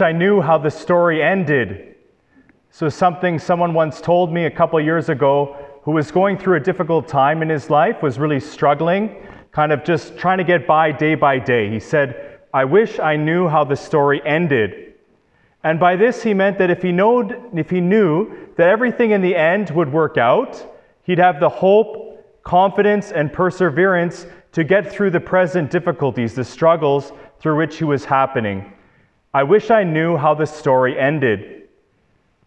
I knew how the story ended. So, something someone once told me a couple years ago who was going through a difficult time in his life, was really struggling, kind of just trying to get by day by day. He said, I wish I knew how the story ended. And by this, he meant that if he, knowed, if he knew that everything in the end would work out, he'd have the hope, confidence, and perseverance to get through the present difficulties, the struggles through which he was happening. I wish I knew how the story ended.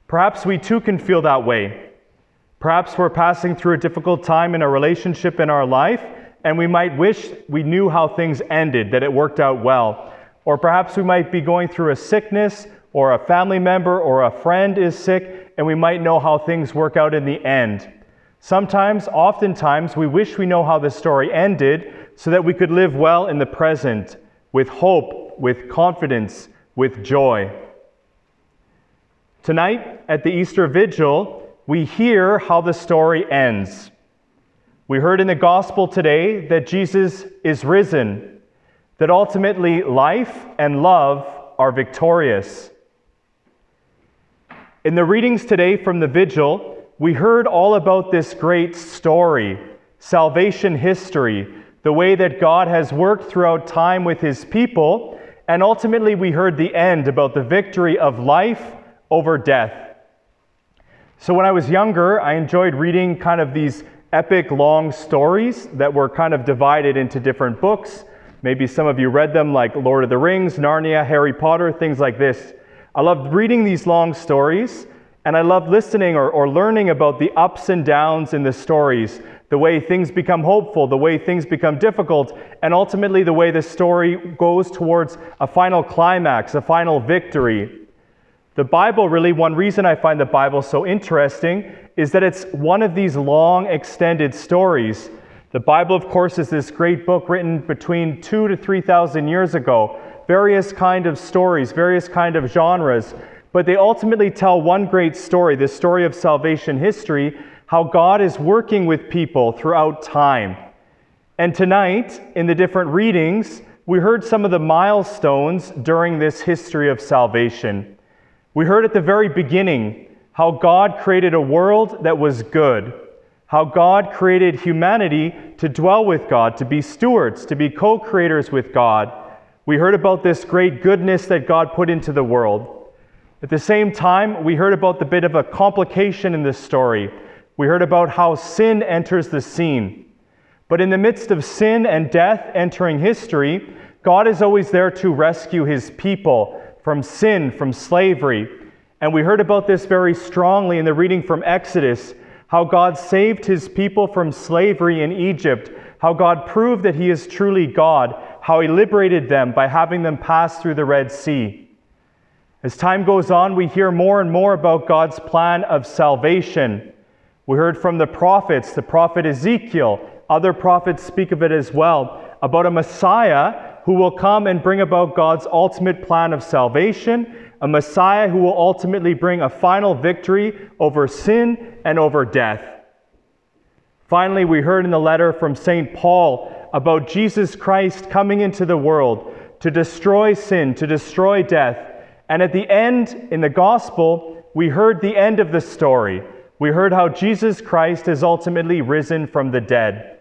Perhaps we too can feel that way. Perhaps we're passing through a difficult time in a relationship in our life, and we might wish we knew how things ended, that it worked out well. Or perhaps we might be going through a sickness, or a family member or a friend is sick, and we might know how things work out in the end. Sometimes, oftentimes, we wish we know how the story ended so that we could live well in the present, with hope, with confidence, with joy. Tonight, at the Easter Vigil, we hear how the story ends. We heard in the gospel today that Jesus is risen, that ultimately life and love are victorious. In the readings today from the vigil, we heard all about this great story, salvation history, the way that God has worked throughout time with his people, and ultimately we heard the end about the victory of life over death. So, when I was younger, I enjoyed reading kind of these epic long stories that were kind of divided into different books. Maybe some of you read them, like Lord of the Rings, Narnia, Harry Potter, things like this. I loved reading these long stories, and I loved listening or, or learning about the ups and downs in the stories, the way things become hopeful, the way things become difficult, and ultimately the way the story goes towards a final climax, a final victory. The Bible, really, one reason I find the Bible so interesting is that it's one of these long, extended stories. The Bible, of course, is this great book written between two to 3,000 years ago. Various kind of stories, various kind of genres, but they ultimately tell one great story, the story of salvation history, how God is working with people throughout time. And tonight, in the different readings, we heard some of the milestones during this history of salvation. We heard at the very beginning how God created a world that was good, how God created humanity to dwell with God, to be stewards, to be co creators with God. We heard about this great goodness that God put into the world. At the same time, we heard about the bit of a complication in this story. We heard about how sin enters the scene. But in the midst of sin and death entering history, God is always there to rescue his people from sin, from slavery. And we heard about this very strongly in the reading from Exodus how God saved his people from slavery in Egypt, how God proved that he is truly God, how he liberated them by having them pass through the Red Sea. As time goes on, we hear more and more about God's plan of salvation. We heard from the prophets, the prophet Ezekiel, other prophets speak of it as well, about a Messiah who will come and bring about God's ultimate plan of salvation, a Messiah who will ultimately bring a final victory over sin and over death. Finally, we heard in the letter from St. Paul about Jesus Christ coming into the world to destroy sin, to destroy death. And at the end, in the gospel, we heard the end of the story. We heard how Jesus Christ is ultimately risen from the dead.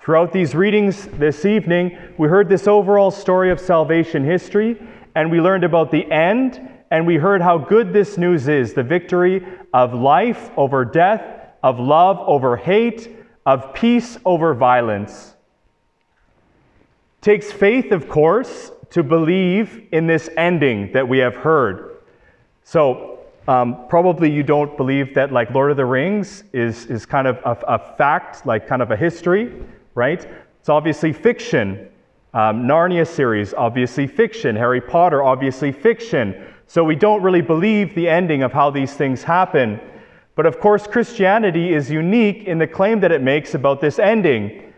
Throughout these readings this evening, we heard this overall story of salvation history, and we learned about the end, and we heard how good this news is the victory of life over death, of love over hate, of peace over violence. Takes faith, of course, to believe in this ending that we have heard. So, um, probably you don't believe that, like Lord of the Rings, is, is kind of a, a fact, like kind of a history right? It's obviously fiction. Um, Narnia series, obviously fiction. Harry Potter, obviously fiction. So we don't really believe the ending of how these things happen. But of course, Christianity is unique in the claim that it makes about this ending.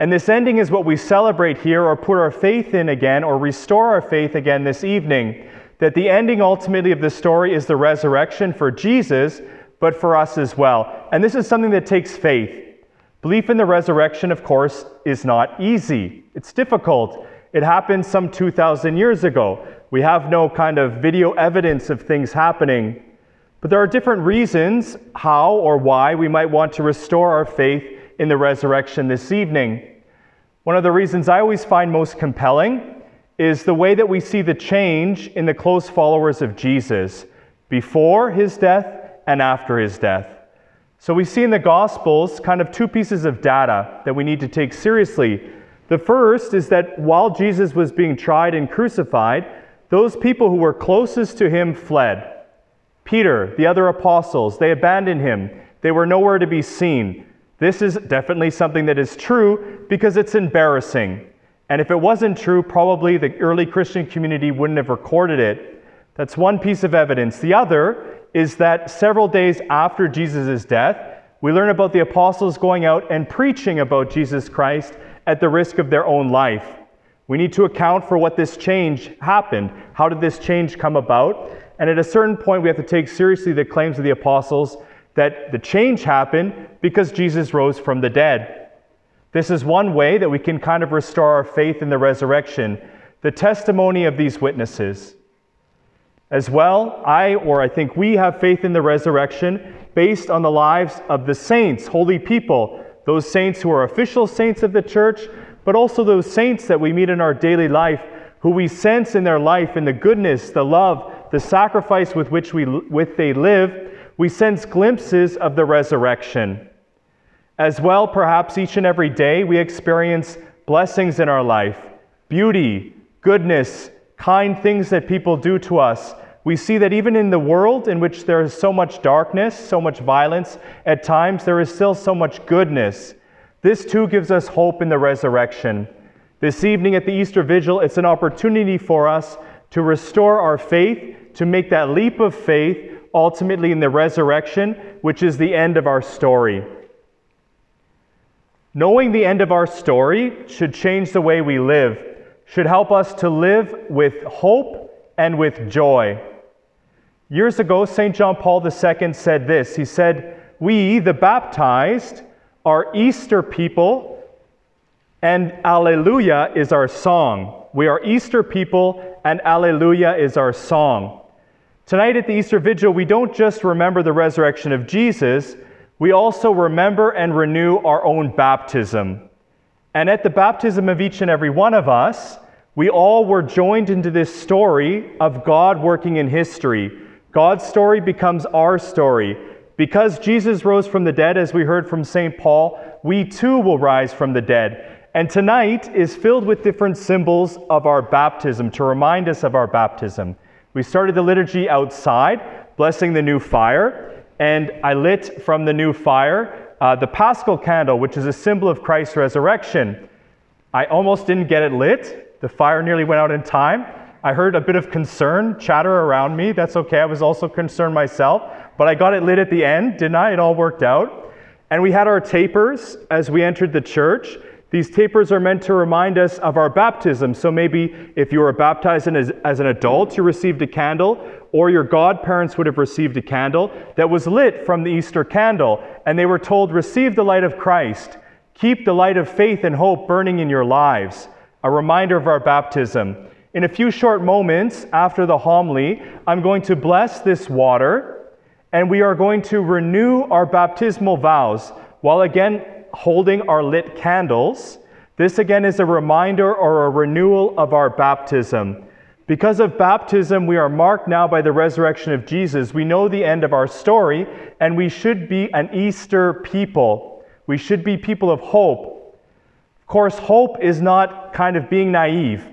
And this ending is what we celebrate here or put our faith in again or restore our faith again this evening. That the ending ultimately of the story is the resurrection for Jesus, but for us as well. And this is something that takes faith. Belief in the resurrection, of course, is not easy. It's difficult. It happened some 2,000 years ago. We have no kind of video evidence of things happening. But there are different reasons how or why we might want to restore our faith in the resurrection this evening. One of the reasons I always find most compelling is the way that we see the change in the close followers of Jesus before his death and after his death. So we see in the Gospels kind of two pieces of data that we need to take seriously. The first is that while Jesus was being tried and crucified, those people who were closest to him fled. Peter, the other apostles, they abandoned him. They were nowhere to be seen. This is definitely something that is true because it's embarrassing. And if it wasn't true, probably the early Christian community wouldn't have recorded it. That's one piece of evidence. The other is that several days after Jesus' death, we learn about the apostles going out and preaching about Jesus Christ at the risk of their own life. We need to account for what this change happened. How did this change come about? And at a certain point, we have to take seriously the claims of the apostles that the change happened because Jesus rose from the dead. This is one way that we can kind of restore our faith in the resurrection, the testimony of these witnesses. As well, I, or I think we, have faith in the resurrection based on the lives of the saints, holy people, those saints who are official saints of the church, but also those saints that we meet in our daily life, who we sense in their life in the goodness, the love, the sacrifice with which we, with they live, we sense glimpses of the resurrection. As well, perhaps each and every day, we experience blessings in our life beauty, goodness, kind things that people do to us. We see that even in the world in which there is so much darkness, so much violence, at times there is still so much goodness. This too gives us hope in the resurrection. This evening at the Easter Vigil, it's an opportunity for us to restore our faith, to make that leap of faith ultimately in the resurrection, which is the end of our story. Knowing the end of our story should change the way we live, should help us to live with hope and with joy. Years ago, St. John Paul II said this He said, We, the baptized, are Easter people, and Alleluia is our song. We are Easter people, and Alleluia is our song. Tonight at the Easter Vigil, we don't just remember the resurrection of Jesus, we also remember and renew our own baptism. And at the baptism of each and every one of us, we all were joined into this story of God working in history. God's story becomes our story. Because Jesus rose from the dead, as we heard from St. Paul, we too will rise from the dead. And tonight is filled with different symbols of our baptism to remind us of our baptism. We started the liturgy outside, blessing the new fire, and I lit from the new fire uh, the paschal candle, which is a symbol of Christ's resurrection. I almost didn't get it lit. The fire nearly went out in time. I heard a bit of concern chatter around me. That's okay. I was also concerned myself. But I got it lit at the end, didn't I? It all worked out. And we had our tapers as we entered the church. These tapers are meant to remind us of our baptism. So maybe if you were baptized as, as an adult, you received a candle, or your godparents would have received a candle that was lit from the Easter candle, and they were told, Receive the light of Christ. Keep the light of faith and hope burning in your lives. A reminder of our baptism. In a few short moments after the homily, I'm going to bless this water, and we are going to renew our baptismal vows while again holding our lit candles. This again is a reminder or a renewal of our baptism. Because of baptism, we are marked now by the resurrection of Jesus. We know the end of our story, and we should be an Easter people. We should be people of hope. Of course, hope is not kind of being naive.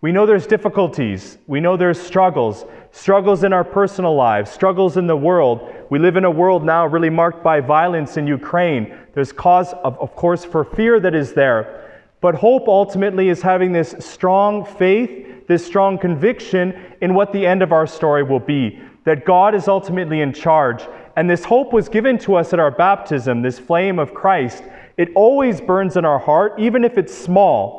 We know there's difficulties, we know there's struggles, struggles in our personal lives, struggles in the world. We live in a world now really marked by violence in Ukraine. There's cause, of, of course, for fear that is there. But hope ultimately is having this strong faith, this strong conviction in what the end of our story will be, that God is ultimately in charge. And this hope was given to us at our baptism, this flame of Christ. It always burns in our heart, even if it's small.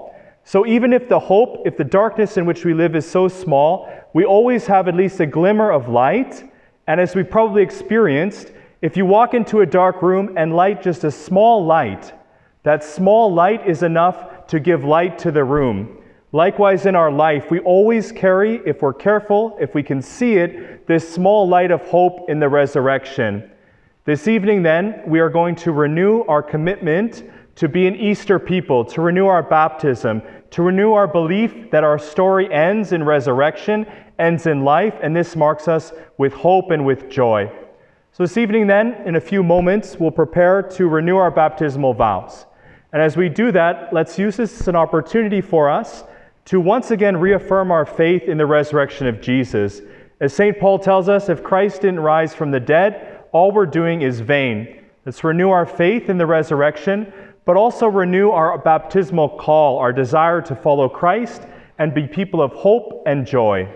So even if the hope, if the darkness in which we live is so small, we always have at least a glimmer of light. And as we probably experienced, if you walk into a dark room and light just a small light, that small light is enough to give light to the room. Likewise, in our life, we always carry, if we're careful, if we can see it, this small light of hope in the resurrection. This evening, then, we are going to renew our commitment to be an Easter people, to renew our baptism, to renew our belief that our story ends in resurrection, ends in life, and this marks us with hope and with joy. So, this evening, then, in a few moments, we'll prepare to renew our baptismal vows. And as we do that, let's use this as an opportunity for us to once again reaffirm our faith in the resurrection of Jesus. As St. Paul tells us, if Christ didn't rise from the dead, all we're doing is vain. Let's renew our faith in the resurrection, but also renew our baptismal call, our desire to follow Christ and be people of hope and joy.